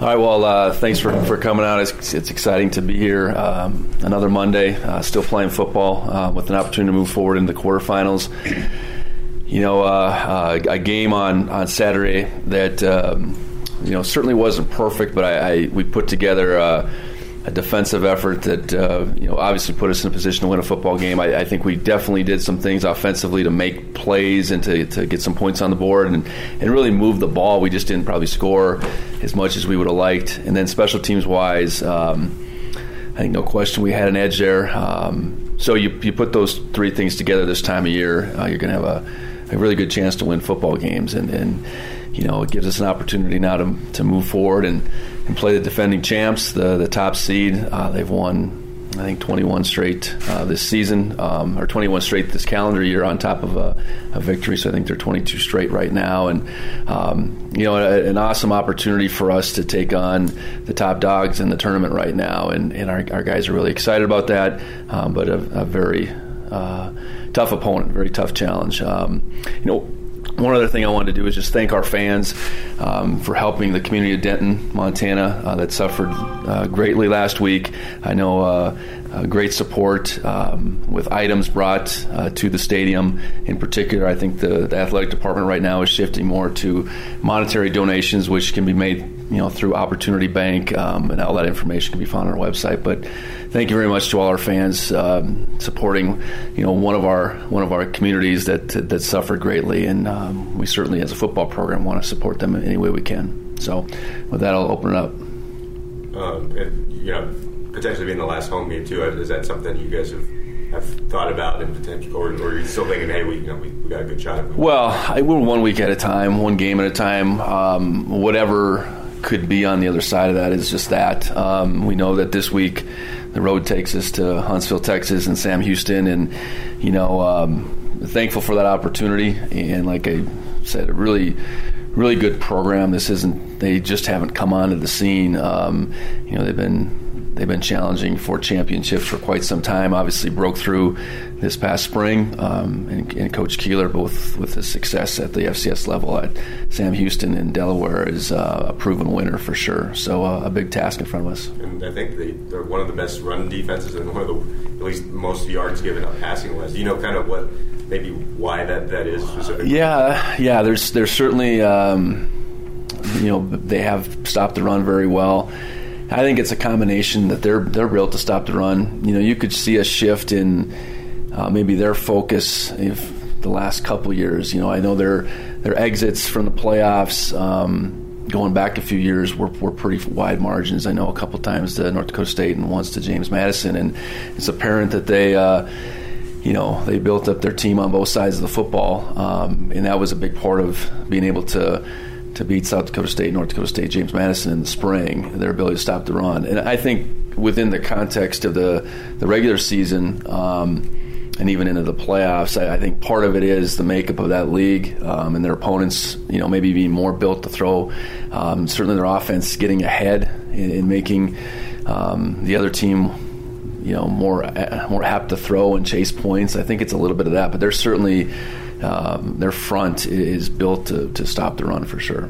All right, well, uh, thanks for, for coming out. It's, it's exciting to be here. Um, another Monday, uh, still playing football uh, with an opportunity to move forward into the quarterfinals. You know, uh, uh, a game on, on Saturday that, um, you know, certainly wasn't perfect, but I, I we put together uh, a defensive effort that uh, you know obviously put us in a position to win a football game. I, I, think we definitely did some things offensively to make plays and to, to get some points on the board and, and really move the ball. We just didn't probably score as much as we would have liked. And then special teams wise, um, I think no question we had an edge there. Um, so you, you put those three things together this time of year, uh, you're going to have a, a really good chance to win football games and. and you know, it gives us an opportunity now to, to move forward and, and play the defending champs, the, the top seed. Uh, they've won, I think, 21 straight uh, this season, um, or 21 straight this calendar year on top of a, a, victory. So I think they're 22 straight right now. And, um, you know, a, an awesome opportunity for us to take on the top dogs in the tournament right now. And, and our, our guys are really excited about that, um, but a, a very uh, tough opponent, very tough challenge. Um, you know, one other thing I wanted to do is just thank our fans um, for helping the community of Denton, Montana, uh, that suffered uh, greatly last week. I know uh, uh great support um, with items brought uh, to the stadium. In particular, I think the, the, athletic department right now is shifting more to monetary donations, which can be made you know through Opportunity Bank, um, and all that information can be found on our website. But thank you very much to all our fans um, supporting, you know, one of our one of our communities that that suffered greatly, and um, we certainly, as a football program, want to support them in any way we can. So, with that, I'll open it up. Um, and, you know, potentially being the last home game too. Is that something you guys have? have thought about and potential, or, or are you still thinking, hey, we, you know, we, we got a good shot? Well, I, we're one week at a time, one game at a time. Um, whatever could be on the other side of that is just that. Um, we know that this week the road takes us to Huntsville, Texas, and Sam Houston, and you know, um, thankful for that opportunity. And like I said, a really, really good program. This isn't; they just haven't come onto the scene. Um, you know, they've been they've been challenging for championships for quite some time. Obviously, broke through this past spring, um, and, and, Coach Keeler, both with his success at the FCS level at Sam Houston in Delaware, is uh, a proven winner for sure. So uh, a big task in front of us. And I think they, are one of the best run defenses and one of the at least most yards given up passing wise. Do you know kind of what maybe why that that is specifically? Yeah, yeah. There's there's certainly. Um, you know they have stopped the run very well. I think it's a combination that they're they're built to stop the run. You know, you could see a shift in uh, maybe their focus if the last couple years. You know, I know their their exits from the playoffs. Um, going back a few years were, were pretty wide margins. I know a couple times to North Dakota State and once to James Madison, and it's apparent that they, uh, you know, they built up their team on both sides of the football, um, and that was a big part of being able to to beat South Dakota State, North Dakota State, James Madison in the spring, their ability to stop the run. And I think within the context of the, the regular season um, and even into the playoffs, I, I, think part of it is the makeup of that league um, and their opponents, you know, maybe being more built to throw. Um, certainly their offense getting ahead in, in making um, the other team you know more more apt to throw and chase points. I think it's a little bit of that, but there's certainly um, their front is built to, to stop the run for sure.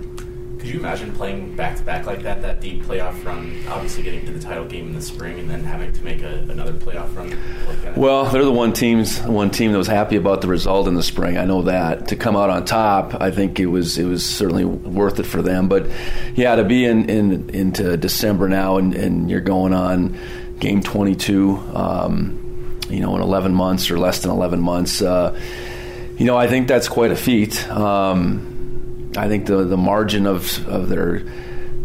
Could you imagine playing back to back like that, that deep playoff run, obviously getting to the title game in the spring and then having to make a, another playoff run? Like well, they're the one teams one team that was happy about the result in the spring. I know that. To come out on top, I think it was it was certainly worth it for them. But yeah, to be in, in into December now and, and you're going on game 22, um, you know, in 11 months or less than 11 months. Uh, you know, I think that's quite a feat. Um, I think the the margin of of their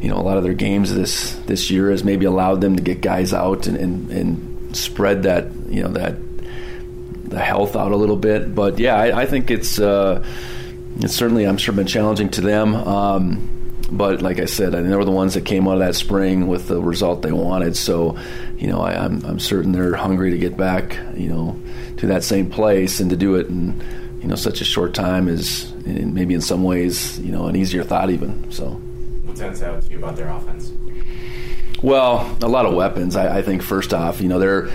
you know a lot of their games this this year has maybe allowed them to get guys out and, and, and spread that you know that the health out a little bit. But yeah, I, I think it's uh, it's certainly I'm sure been challenging to them. Um, but like I said, I mean, they were the ones that came out of that spring with the result they wanted. So, you know, I, am I'm, I'm certain they're hungry to get back, you know, to that same place and to do it in, you know, such a short time is maybe in some ways, you know, an easier thought even. So, what stands out to you about their offense? Well, a lot of weapons. I, I, think first off, you know, they're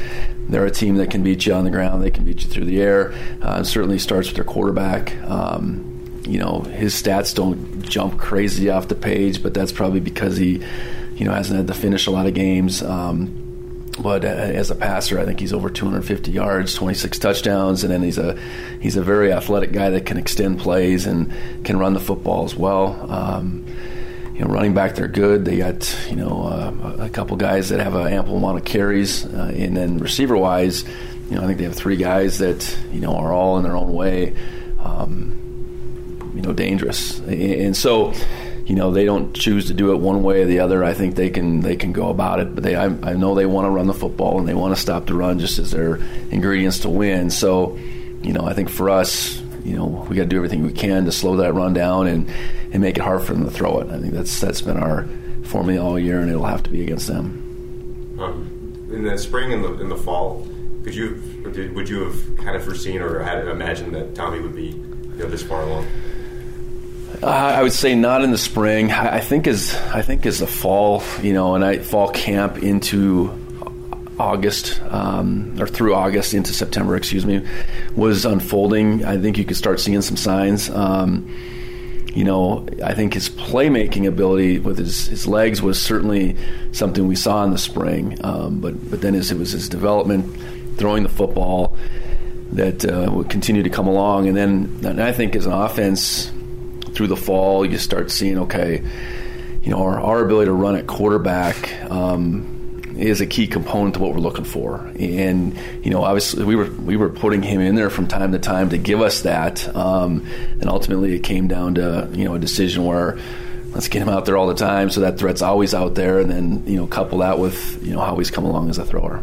they're a team that can beat you on the ground. They can beat you through the air. Uh, certainly starts with their quarterback. Um, you know, his stats don't jump crazy off the page, but that's probably because he, you know, hasn't had to finish a lot of games. Um, but uh, as a passer, I think he's over 250 yards, 26 touchdowns, and then he's a he's a very athletic guy that can extend plays and can run the football as well. Um, you know, running back they're good. They got you know uh, a couple guys that have an ample amount of carries, uh, and then receiver wise, you know, I think they have three guys that you know are all in their own way. Um, you know dangerous. And so, you know, they don't choose to do it one way or the other. I think they can they can go about it, but they I, I know they want to run the football and they want to stop the run just as their ingredients to win. So, you know, I think for us, you know, we got to do everything we can to slow that run down and and make it hard for them to throw it. I think that's that's been our formula all year, and it'll have to be against them. Um, in the spring and the in the fall, could you would you have kind of foreseen or had imagined that Tommy would be you know this far along? Uh, I would say not in the spring. I think as I think as the fall, you know, and I fall camp into August um, or through August into September, excuse me, was unfolding. I think you could start seeing some signs. Um, you know, I think his playmaking ability with his, his legs was certainly something we saw in the spring. Um, but but then as it was his development, throwing the football, that uh, would continue to come along. And then and I think as an offense, through the fall, you start seeing okay, you know, our, our ability to run at quarterback. Um, is a key component to what we're looking for. And you know, obviously, we were we were putting him in there from time to time to give us that. Um, and ultimately, it came down to you know a decision where let's get him out there all the time, so that threat's always out there. And then you know, couple that with you know how he's come along as a thrower.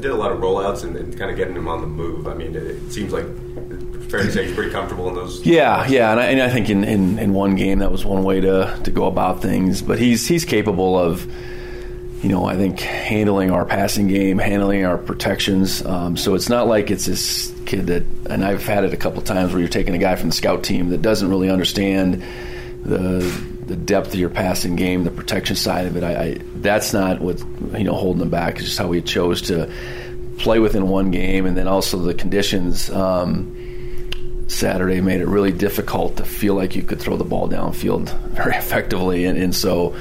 Did a lot of rollouts and, and, kind of getting him on the move. I mean, it, it seems like fair to say he's pretty comfortable in those. Yeah, yeah, and I, and I think in, in, in, one game that was one way to, to go about things. But he's he's capable of, you know, I think handling our passing game, handling our protections. Um, so it's not like it's this kid that, and I've had it a couple times where you're taking a guy from the scout team that doesn't really understand the the depth of your passing game, the protection side of it. I, I that's not what you know holding them back. It's just how we chose to play within one game, and then also the conditions. Um, Saturday made it really difficult to feel like you could throw the ball downfield very effectively, and, and so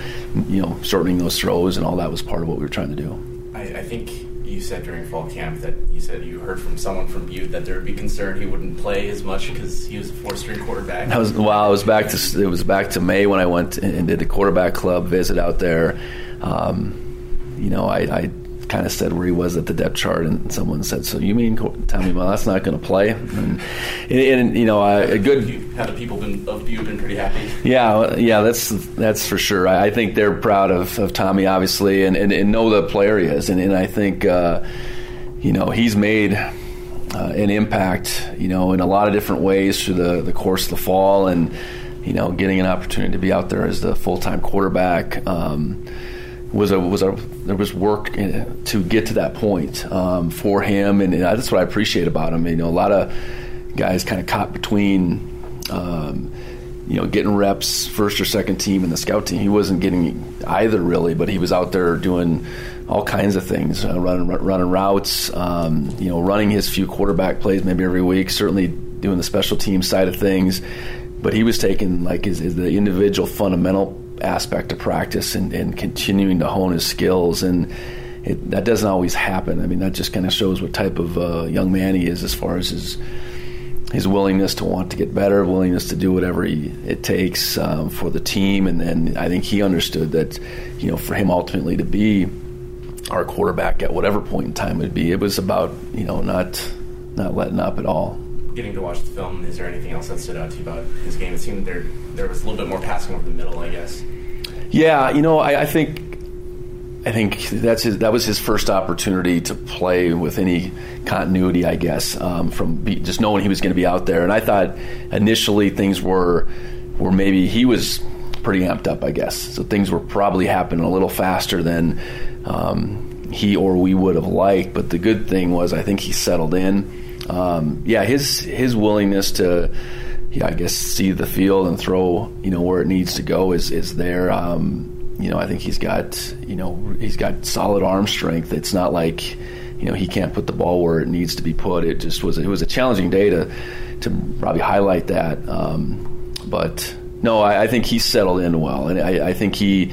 you know shortening those throws and all that was part of what we were trying to do. I, I think you said during fall camp that you said you heard from someone from Butte that there would be concern he wouldn't play as much because he was a four-string quarterback. That was well, I was back to it was back to May when I went and did the quarterback club visit out there. Um, you know, I, I kind of said where he was at the depth chart, and someone said, "So you mean Tommy well, that's not going to play?" And, and, and, you know, a good. Have the people been of you been pretty happy? Yeah, yeah, that's that's for sure. I, I think they're proud of, of Tommy, obviously, and, and, and, know the player he is, and, and I think uh, you know he's made. Uh, an impact, you know, in a lot of different ways through the, the course of the fall, and you know, getting an opportunity to be out there as the full time quarterback. Um, was a was a there was work to get to that point um, for him, and that's what I appreciate about him. You know, a lot of guys kind of caught between. Um, you know, getting reps, first or second team and the scout team. He wasn't getting either really, but he was out there doing all kinds of things, uh, running running routes, um, you know, running his few quarterback plays maybe every week. Certainly doing the special team side of things, but he was taking like his, his the individual fundamental aspect of practice and, and continuing to hone his skills and it, that doesn't always happen. I mean, that just kind of shows what type of uh, young man he is as far as his his willingness to want to get better, willingness to do whatever he, it takes um, for the team, and then I think he understood that, you know, for him ultimately to be our quarterback at whatever point in time it would be, it was about you know not not letting up at all. Getting to watch the film, is there anything else that stood out to you about his game? It seemed there there was a little bit more passing over the middle, I guess. Yeah, you know, I, I think I think that's his, that was his first opportunity to play with any continuity, I guess, um, from be, just knowing he was going to be out there. And I thought initially things were were maybe he was pretty amped up, I guess. So things were probably happening a little faster than um, he or we would have liked. But the good thing was, I think he settled in. Um, yeah, his his willingness to, yeah, I guess see the field and throw, you know, where it needs to go is is there. Um, you know, I think he's got, you know, he's got solid arm strength. It's not like, you know, he can't put the ball where it needs to be put. It just was, it was a challenging day to, to probably highlight that. Um, but no, I, I, think he settled in well, and I, I, think he,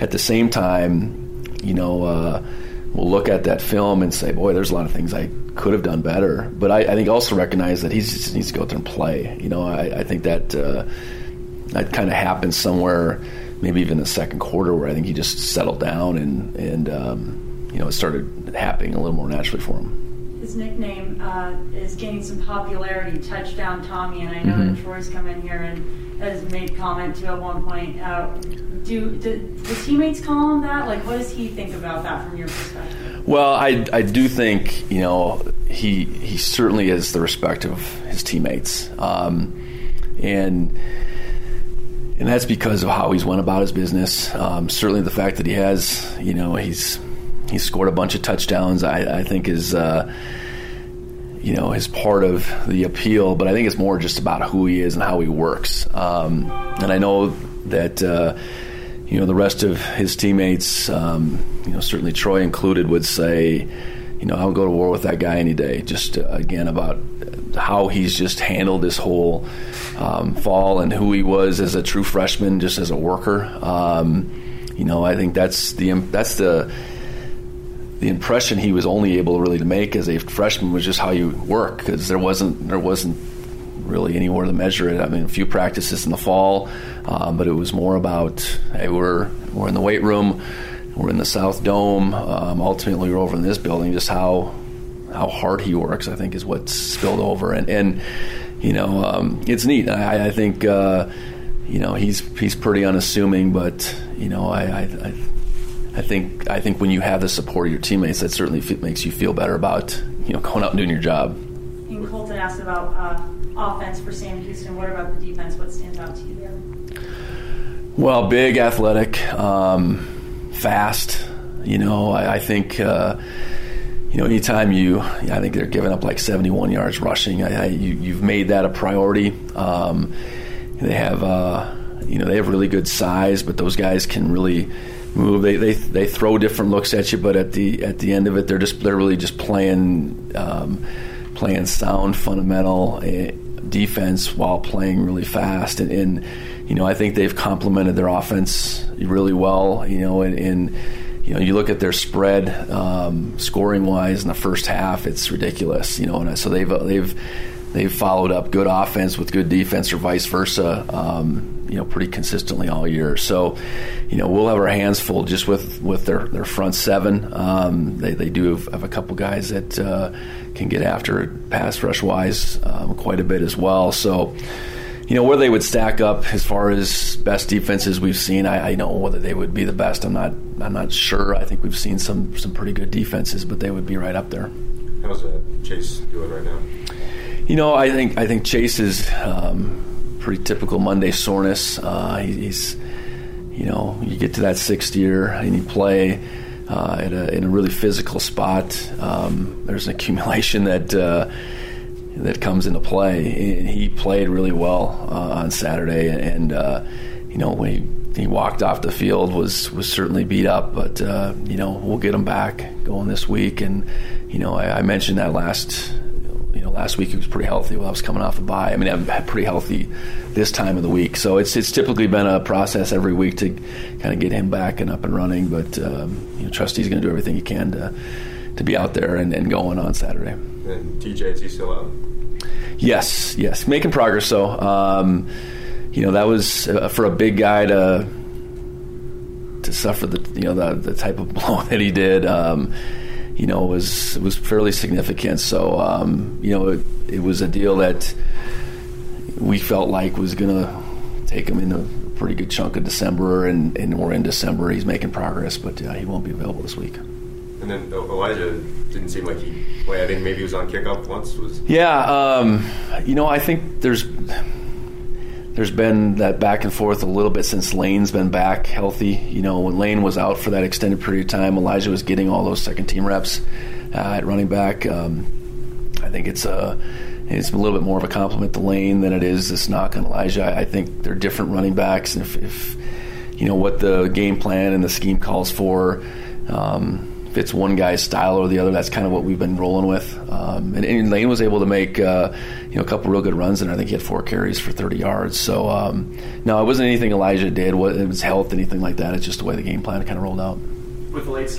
at the same time, you know, uh, will look at that film and say, boy, there's a lot of things I could have done better. But I, I think also recognize that he just needs to go out there and play. You know, I, think that uh, that kind of happened somewhere maybe even the second quarter where I think he just settled down and and um, you know it started happening a little more naturally for him. His nickname uh, is gaining some popularity, Touchdown Tommy, and I know mm-hmm. that Troy's come in here and has made comment to at one point. Uh, do, do the teammates call him that? Like, what does he think about that from your perspective? Well, I, I do think you know he he certainly is the respect of his teammates, um, and and that's because of how he's went about his business. Um, certainly, the fact that he has, you know, he's he's scored a bunch of touchdowns. I, I think is, uh, you know, is part of the appeal. But I think it's more just about who he is and how he works. Um, and I know that. Uh, you know the rest of his teammates, um, you know certainly Troy included, would say, you know, I'll go to war with that guy any day. Just uh, again about how he's just handled this whole um, fall and who he was as a true freshman, just as a worker. Um, you know, I think that's the that's the the impression he was only able really to make as a freshman was just how you work because there wasn't there wasn't really anywhere to measure it. I mean, a few practices in the fall, um, but it was more about hey, we're we're in the weight room, we're in the South Dome. Um, ultimately, we're over in this building. Just how how hard he works, I think, is what's spilled over, and and you know, um, it's neat. I, I think, uh, you know, he's he's pretty unassuming, but you know, I, I, I think I think when you have the support of your teammates, that certainly f- makes you feel better about you know going out and doing your job. And Colton asked about uh, offense for Sam Houston. What about the defense? What stands out to you there? Well, big, athletic, um, fast. You know, I, I think. Uh, you know, anytime you, I think they're giving up like 71 yards rushing. I, I, you, have made that a priority. Um, they have, uh, you know, they have really good size, but those guys can really move. They, they they throw different looks at you, but at the at the end of it, they're just they're really just playing um, playing sound, fundamental uh, defense while playing really fast. And, and, you know, I think they've complemented their offense really well. You know, and, and you know, you look at their spread um, scoring wise in the first half, it's ridiculous. You know, and so they've they've they've followed up good offense with good defense, or vice versa. Um, you know, pretty consistently all year. So, you know, we'll have our hands full just with, with their, their front seven. Um, they, they do have, have, a couple guys that uh, can get after it pass rush wise um, quite a bit as well. So, you know where they would stack up as far as best defenses we've seen. I, I know whether they would be the best. I'm not. I'm not sure. I think we've seen some some pretty good defenses, but they would be right up there. How's uh, Chase doing right now? You know, I think I think Chase is um, pretty typical Monday soreness. Uh, he, he's, you know, you get to that sixth year and you play. Uh, in, a, in a really physical spot, um, there's an accumulation that uh, that comes into play. He played really well uh, on Saturday, and uh, you know when he, he walked off the field was was certainly beat up, but uh, you know we'll get him back going this week. And you know I, I, mentioned that last you know last week he was pretty healthy while I was coming off a bye. I mean I'm pretty healthy this time of the week, so it's it's typically been a process every week to kind of get him back and up and running. But um, you know Trusty's going to do everything he can to to be out there and, and going on Saturday. And TJ, is still out? Yes, yes, making progress. So, um, you know, that was uh, for a big guy to to suffer the you know the, the type of blow that he did. Um, you know, was was fairly significant. So, um, you know, it, it, was a deal that we felt like was going to take him in a pretty good chunk of December, and, and we're in December. He's making progress, but uh, he won't be available this week. And then Elijah didn't seem like he. Well, I think maybe he was on kickoff once. Was yeah. Um, you know, I think there's there's been that back and forth a little bit since Lane's been back healthy. You know, when Lane was out for that extended period of time, Elijah was getting all those second team reps uh, at running back. Um, I think it's a it's a little bit more of a compliment to Lane than it is this knock on Elijah. I, I think they're different running backs, and if, if, you know what the game plan and the scheme calls for. Um, if it's one guy's style or the other, that's kind of what we've been rolling with. Um, and, and, Lane was able to make uh, you know a couple real good runs, and I think he had four carries for 30 yards. So um, no, it wasn't anything Elijah did. It was health, anything like that. It's just the way the game plan kind of rolled out. With the late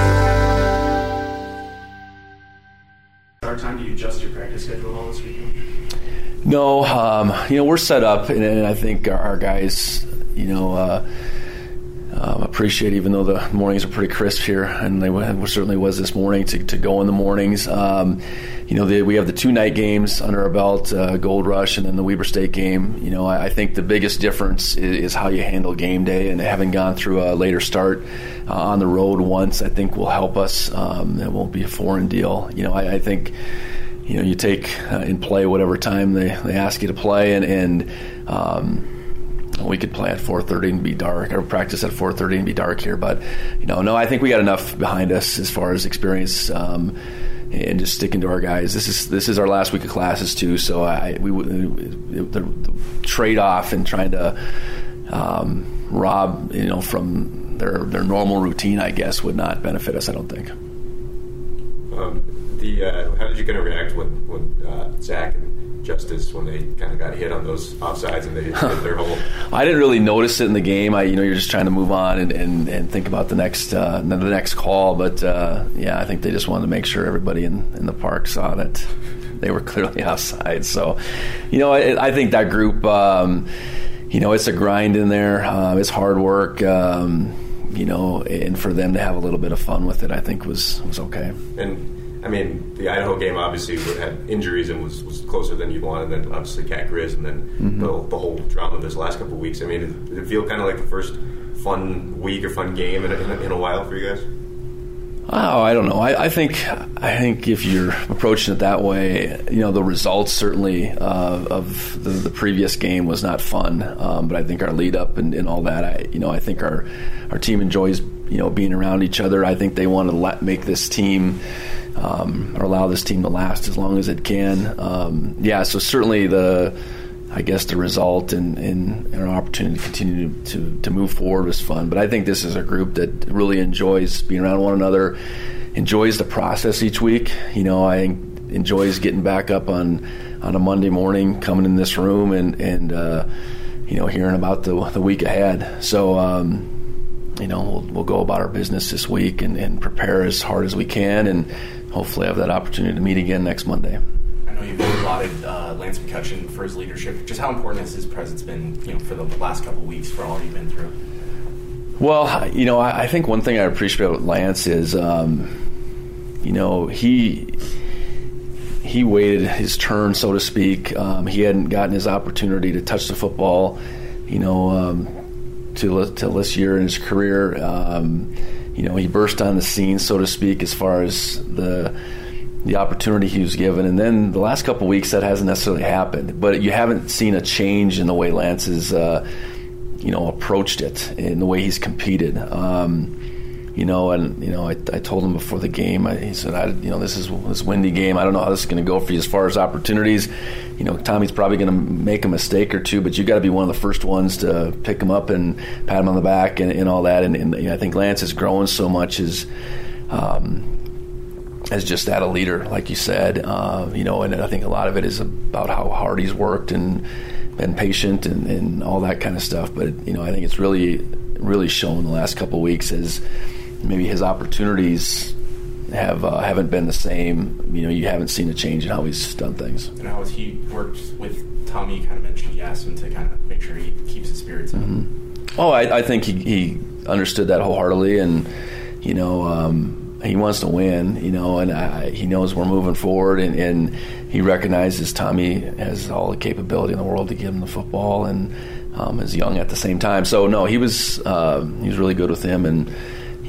No, um, you know we're set up, and, and I think our, our, guys, you know, uh, um, appreciate even though the mornings are pretty crisp here, and they certainly was this morning to, to go in the mornings. Um, you know, the, we have the two night games under our belt, uh, Gold Rush, and then the Weber State game. You know, I, I think the biggest difference is, is, how you handle game day, and having gone through a later start uh, on the road once, I think will help us. Um, it won't be a foreign deal. You know, I, I think you know you take uh, and play whatever time they, they ask you to play and, and um, we could play at 4:30 and be dark, or practice at 4:30 and be dark here. But you know, no, I think we got enough behind us as far as experience. Um, and just sticking to our guys. This is this is our last week of classes too, so I we the, the trade off and trying to um, rob you know from their their normal routine, I guess, would not benefit us. I don't think. Um, the uh, how did you kind of react when when uh, Zach and Justice when they kind of got hit on those offsides and they hit their hole? I didn't really notice it in the game. I, you know, you're just trying to move on and, and, and think about the next uh, the next call. But uh, yeah, I think they just wanted to make sure everybody in, in the park saw that they were clearly outside. So, you know, I, I think that group, um, you know, it's a grind in there. Um, it's hard work. Um, you know, and for them to have a little bit of fun with it, I think was was okay. And I mean, the Idaho game obviously had injuries and was, was closer than you'd want, and then obviously Cat Grizz, and then mm-hmm. the, the, whole drama of this last couple of weeks. I mean, did it feel kind of like the first fun week or fun game in a, in a, in a while for you guys? Oh, I don't know. I, I, think I think if you're approaching it that way, you know, the results certainly uh, of the, the, previous game was not fun. Um, but I think our lead up and, and, all that, I you know, I think our our team enjoys you know being around each other. I think they want to let, make this team um, or allow this team to last as long as it can. Um, yeah, so certainly the, I guess the result and, and, an opportunity to continue to, to move forward was fun. But I think this is a group that really enjoys being around one another, enjoys the process each week. You know, I enjoys getting back up on on a Monday morning, coming in this room and and uh, you know hearing about the the week ahead. So. Um, you know, we'll, we'll go about our business this week and, and prepare as hard as we can and hopefully have that opportunity to meet again next Monday. I know you've lauded uh, Lance McCutcheon for his leadership. Just how important has his presence been, you know, for the last couple of weeks for all you've been through? Well, you know, I, I think one thing I appreciate about Lance is, um, you know, he he waited his turn, so to speak. Um, he hadn't gotten his opportunity to touch the football, you know, um, till this year in his career. Um, you know, he burst on the scene, so to speak, as far as the the opportunity he was given. And then the last couple weeks, that hasn't necessarily happened. But you haven't seen a change in the way Lance has, uh, you know, approached it, in the way he's competed. Um, you know, and you know, I, I told him before the game. I, he said, I, you know, this is this windy game. I don't know how this is going to go for you as far as opportunities. You know, Tommy's probably going to make a mistake or two, but you got to be one of the first ones to pick him up and pat him on the back and, and all that. And, and you know, I think Lance is growing so much as. Um, as just that a leader, like you said, uh, you know, and I think a lot of it is about how hard he's worked and been patient and, and all that kind of stuff. But you know, I think it's really, really shown the last couple weeks as maybe his opportunities have uh, haven't been the same. You know, you haven't seen a change in how he's done things. And how has he worked with Tommy? Kind of mentioned you asked him to kind of make sure he keeps his spirits up. Mm-hmm. Oh, I, I, think he, he, understood that wholeheartedly, and you know. Um, he wants to win, you know, and I, he knows we're moving forward, and, and, he recognizes Tommy has all the capability in the world to give him the football, and um, is young at the same time. So no, he was uh, he was really good with him, and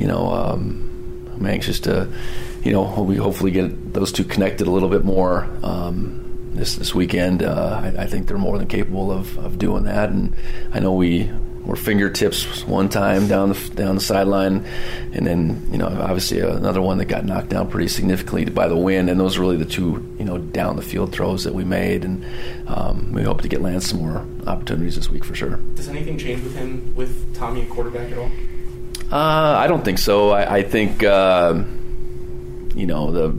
you know, um, I'm anxious to, you know, we hopefully get those two connected a little bit more um, this this weekend. Uh, I, I, think they're more than capable of, of doing that, and I know we were fingertips one time down the down the sideline, and then you know obviously another one that got knocked down pretty significantly by the wind, and those are really the two you know down the field throws that we made, and um, we hope to get Lance some more opportunities this week for sure. Does anything change with him with Tommy at quarterback at all? Uh, I don't think so. I, I think uh, you know the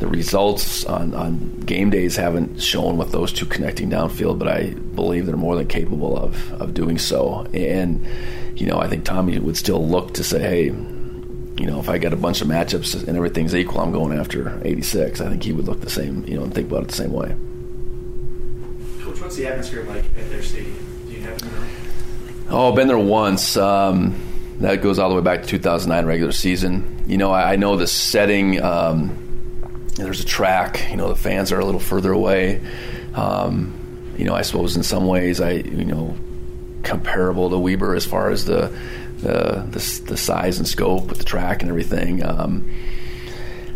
the results on, on game days haven't shown with those two connecting downfield, but I believe they're more than capable of of doing so. And you know, I think Tommy would still look to say, hey. You know, if I get a bunch of matchups and everything's equal, I'm going after 86. I think he would look the same, you know, and think about it the same way. Coach, what's the atmosphere like at their stadium? Do you have Oh, I've been there once. Um, that goes all the way back to 2009 regular season. You know, I, I know the setting. Um, there's a track. You know, the fans are a little further away. Um, you know, I suppose in some ways, I you know, comparable to Weber as far as the the the, the size and scope with the track and everything. Um,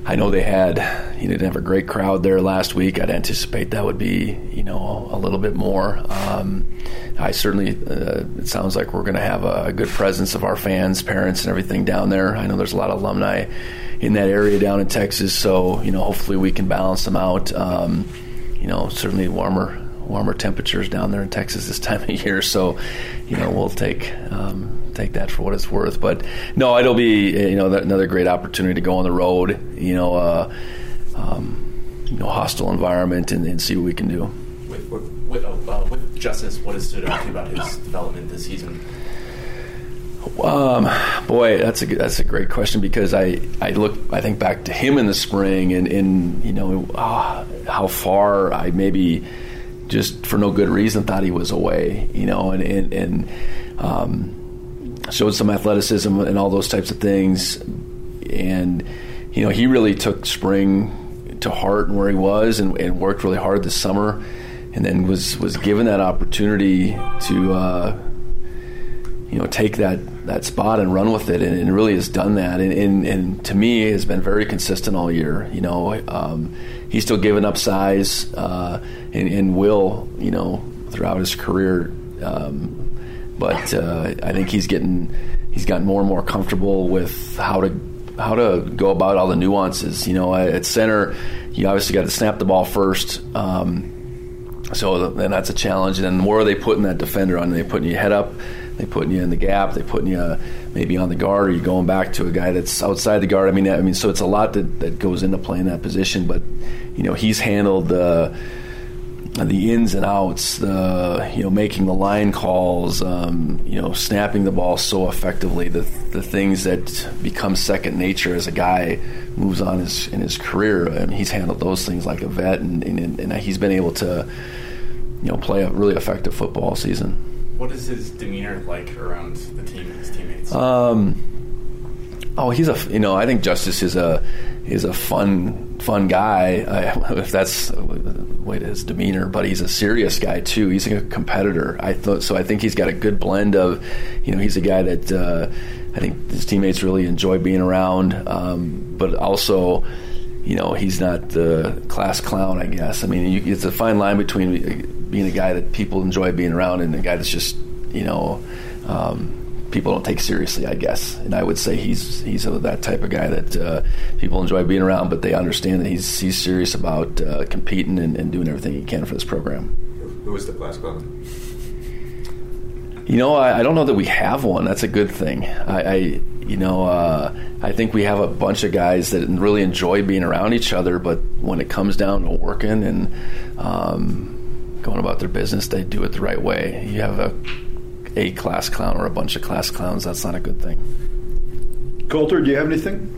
I know they had, you didn't have a great crowd there last week. I'd anticipate that would be, you know, a little bit more. Um, I certainly, uh, it sounds like we're going to have a, a, good presence of our fans, parents, and everything down there. I know there's a lot of alumni in that area down in Texas, so you know, hopefully we can balance them out. Um, you know, certainly warmer warmer temperatures down there in Texas this time of year. So, you know, we'll take um, take that for what it's worth. But no, it'll be you know another great opportunity to go on the road. You know, uh, um, you know, hostile environment and, and, see what we can do. With with, uh, with Justice, what has stood out to you about his development this season? Um, boy, that's a that's a great question because I, I look I think back to him in the spring and, and you know uh, how far I maybe just for no good reason thought he was away, you know, and and, and um, showed some athleticism and all those types of things, and you know he really took spring to heart and where he was and, and worked really hard this summer, and then was was given that opportunity to. Uh, you know, take that, that spot and run with it, and, and really has done that. And, and, and, to me, has been very consistent all year. You know, um, he's still giving up size uh, and, and, will, you know, throughout his career. Um, but uh, I think he's getting he's gotten more and more comfortable with how to how to go about all the nuances. You know, at center, you obviously got to snap the ball first. Um, so then that's a challenge. And then where are they putting that defender on? Are they putting you head up? They putting you in the gap. They putting you uh, maybe on the guard, or you going back to a guy that's outside the guard. I mean, I mean, so it's a lot that, that goes into playing that position. But you know, he's handled the the ins and outs, the you know, making the line calls, um, you know, snapping the ball so effectively. The the things that become second nature as a guy moves on his in his career. and he's handled those things like a vet, and, and, and he's been able to you know play a really effective football season. What is his demeanor like around the team, and his teammates? Um, oh, he's a you know I think Justice is a is a fun fun guy uh, if that's wait his demeanor, but he's a serious guy too. He's a competitor. I thought so. I think he's got a good blend of you know he's a guy that uh, I think his teammates really enjoy being around, um, but also you know, he's not the class clown, I guess. I mean, you, it's a fine line between being a guy that people enjoy being around and a guy that's just, you know, um, people don't take seriously, I guess. And I would say he's he's that type of guy that uh, people enjoy being around, but they understand that he's he's serious about uh, competing and, and, doing everything he can for this program. Who was the class clown? You know, I, I, don't know that we have one. That's a good thing. I, I you know, uh, I think we have a bunch of guys that really enjoy being around each other, but when it comes down to working and um, going about their business, they do it the right way. You have a a class clown or a bunch of class clowns. That's not a good thing. Coulter, do you have anything?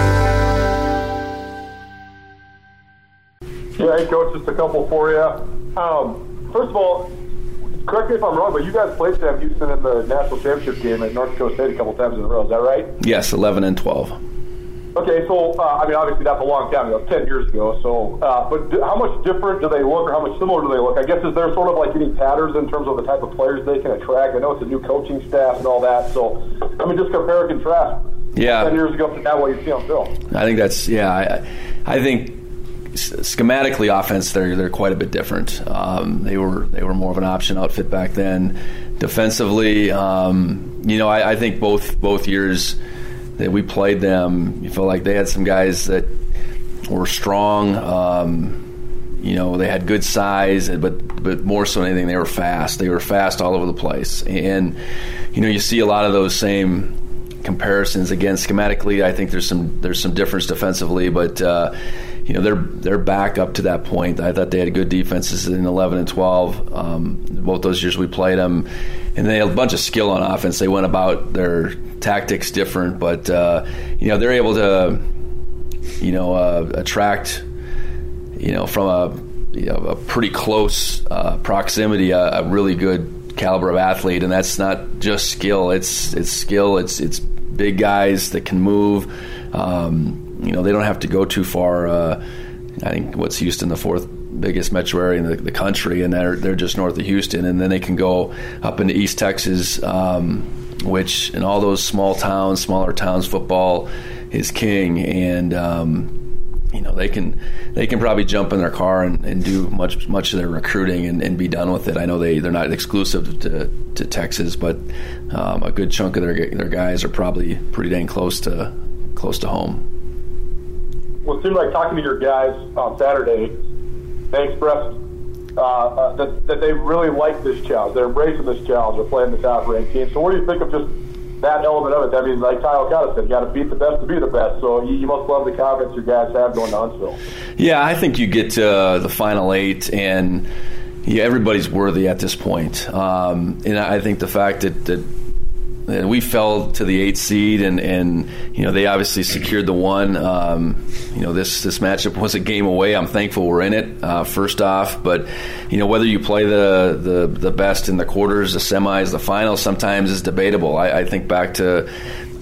Yeah, hey, coach, just a couple for you. Um, first of all, correct me if I'm wrong, but you guys played Sam Houston in the national championship game at North Dakota State a couple times in a row. Is that right? Yes, 11 and 12. Okay, so uh, I mean, obviously that's a long time ago, ten years ago. So, uh, but do, how much different do they look, or how much similar do they look? I guess is there sort of like any patterns in terms of the type of players they can attract? I know it's a new coaching staff and all that. So, I mean, just compare and contrast. Yeah, ten years ago to now, what you see on film. I think that's yeah. I, I think schematically offense they're they're quite a bit different. Um, they were they were more of an option outfit back then. Defensively, um, you know, I, I, think both both years that we played them, you feel like they had some guys that were strong. Um, you know, they had good size, but but more so than anything, they were fast. They were fast all over the place, and you know, you see a lot of those same comparisons again schematically. I think there's some there's some difference defensively, but. Uh, you know they're they're back up to that point. I thought they had good defenses in 11 and 12. Um, both those years we played them, and they had a bunch of skill on offense. They went about their tactics different, but uh, you know they're able to you know uh, attract you know from a you know, a pretty close uh, proximity a, a really good caliber of athlete, and that's not just skill. It's it's skill. It's it's big guys that can move. Um, you know, they don't have to go too far. Uh, I think what's Houston, the fourth biggest metro area in the, the, country, and they're they're just north of Houston, and then they can go up into East Texas, um, which in all those small towns, smaller towns, football is king, and um, you know they can they can probably jump in their car and, and do much much of their recruiting and, and, be done with it. I know they they're not exclusive to, to Texas, but um, a good chunk of their their guys are probably pretty dang close to close to home well, it seemed like talking to your guys on Saturday, they expressed uh, uh, that, that they really like this challenge. They're embracing this challenge. They're playing the top ranked team. So, what do you think of just that element of it? I mean, like Kyle Cotto said, you got to beat the best to be the best. So, you, you, must love the confidence your guys have going to Huntsville. Yeah, I think you get to uh, the final eight and. Yeah, everybody's worthy at this point, um, and I think the fact that, that and we fell to the eighth seed, and, and you know they obviously secured the one. Um, you know this this matchup was a game away. I'm thankful we're in it. Uh, first off, but you know whether you play the, the the best in the quarters, the semis, the finals, sometimes is debatable. I, I think back to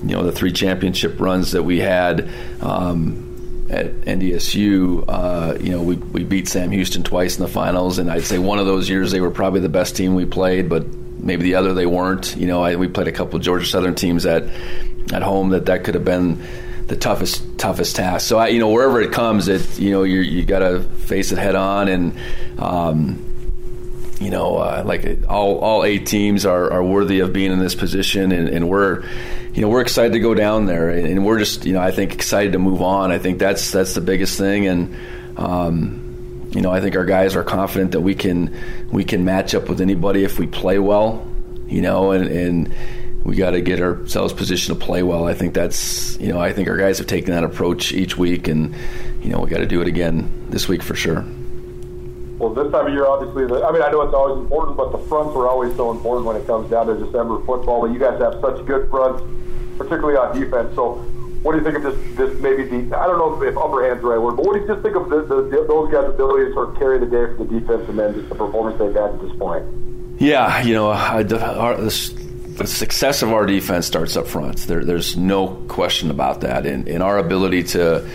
you know the three championship runs that we had. Um, at NDSU, uh, you know, we, we beat Sam Houston twice in the finals, and I'd say one of those years they were probably the best team we played, but maybe the other they weren't. You know, I, we played a couple of Georgia Southern teams at at home that that could have been the toughest toughest task. So I, you know, wherever it comes, it you know you you got to face it head on, and um, you know, uh, like all all eight teams are, are worthy of being in this position, and, and we're you know we're excited to go down there, and, we're just you know I think excited to move on. I think that's that's the biggest thing, and. Um, you know, I think our guys are confident that we can we can match up with anybody if we play well. You know, and, and we got to get ourselves positioned to play well. I think that's you know I think our guys have taken that approach each week, and you know we got to do it again this week for sure. Well, this time of year, obviously, the, I mean, I know it's always important, but the fronts are always so important when it comes down to December football. But you guys have such good fronts, particularly on defense. So, what do you think of this? This maybe the I don't know if if upper hand's the right word, but what do you just think of the, the, those guys' ability to sort of carry the day for the defense and then just the performance they've had at this point? Yeah, you know, uh, I, our, this the success of our defense starts up front. There, there's no question about that, and, and our ability to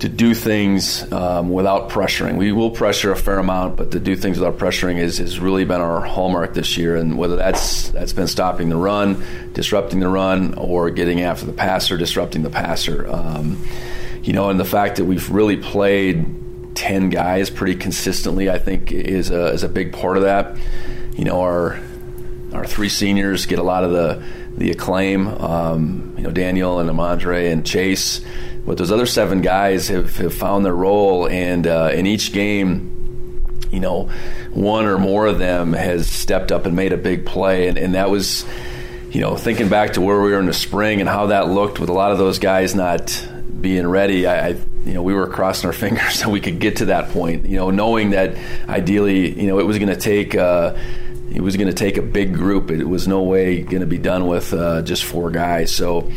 to do things um, without pressuring. We will pressure a fair amount, but to do things without pressuring is has really been our hallmark this year. And whether that's that's been stopping the run, disrupting the run, or getting after the passer, disrupting the passer. Um, you know, and the fact that we've really played ten guys pretty consistently, I think, is a is a big part of that. You know, our our three seniors get a lot of the the acclaim. Um, you know, Daniel and Amandre and Chase but those other seven guys have, have found their role, and uh, in each game, you know, one or more of them has stepped up and made a big play, and, and that was, you know, thinking back to where we were in the spring and how that looked with a lot of those guys not being ready. I, I you know, we were crossing our fingers that we could get to that point. You know, knowing that ideally, you know, it was going to take. Uh, it was going to take a big group. It was no way going to be done with uh, just four guys. So,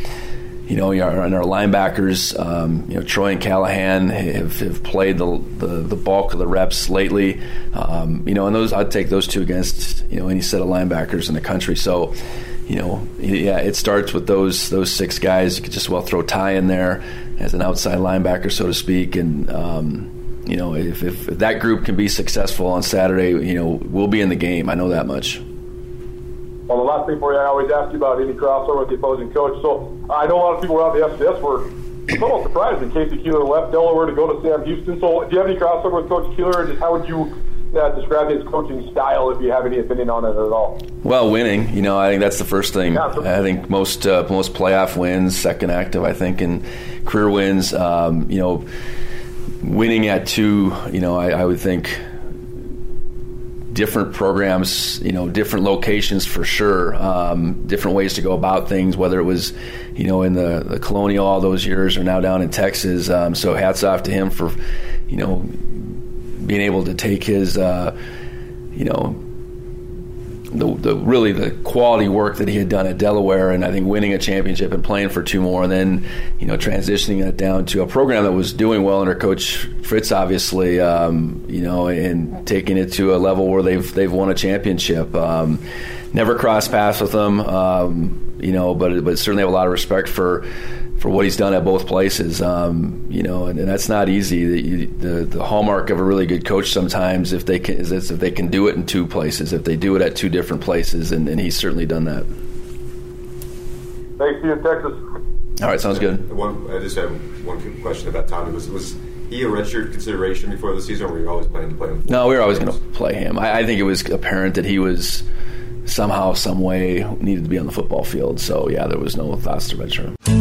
you know, and our linebackers, um, you know, Troy and Callahan have, have played the, the, the bulk of the reps lately. Um, you know, and those I'd take those two against you know any set of linebackers in the country. So, you know, yeah, it starts with those those six guys. You could just well throw Ty in there as an outside linebacker, so to speak, and. Um, you know, if, if that group can be successful on Saturday, you know, we'll be in the game. I know that much. Well, the last thing for you, I always ask you about any crossover with the opposing coach. So I know a lot of people around the FCS were somewhat surprised that K.C. Keeler left Delaware to go to Sam Houston. So do you have any crossover with Coach Keeler, just how would you uh, describe his coaching style if you have any opinion on it at all? Well, winning. You know, I think that's the first thing. Yeah, I think most uh, most playoff wins, second active, I think, and career wins. Um, you know, winning at two. You know, I, I would think different programs, you know, different locations for sure, um, different ways to go about things, whether it was, you know, in the, the colonial all those years or now down in Texas. Um, so hats off to him for, you know, being able to take his, uh, you know, the, the really the quality work that he had done at Delaware, and I think winning a championship and playing for two more, and then you know transitioning that down to a program that was doing well under Coach Fritz, obviously, um, you know, and taking it to a level where they've they've won a championship. Um, never crossed paths with them, um, you know, but but certainly have a lot of respect for for what he's done at both places. Um, you know, and, and, that's not easy. The, the, the, hallmark of a really good coach sometimes, if they can, is if they can do it in two places, if they do it at two different places, and, and he's certainly done that. Thanks, see you in Texas. All right, sounds good. One, I just have one question about Tommy. Was was he a redshirt consideration before the season, or were you always planning to play him? No, we were always going to play him. I, I think it was apparent that he was somehow, some way needed to be on the football field. So yeah, there was no thoughts to redshirt.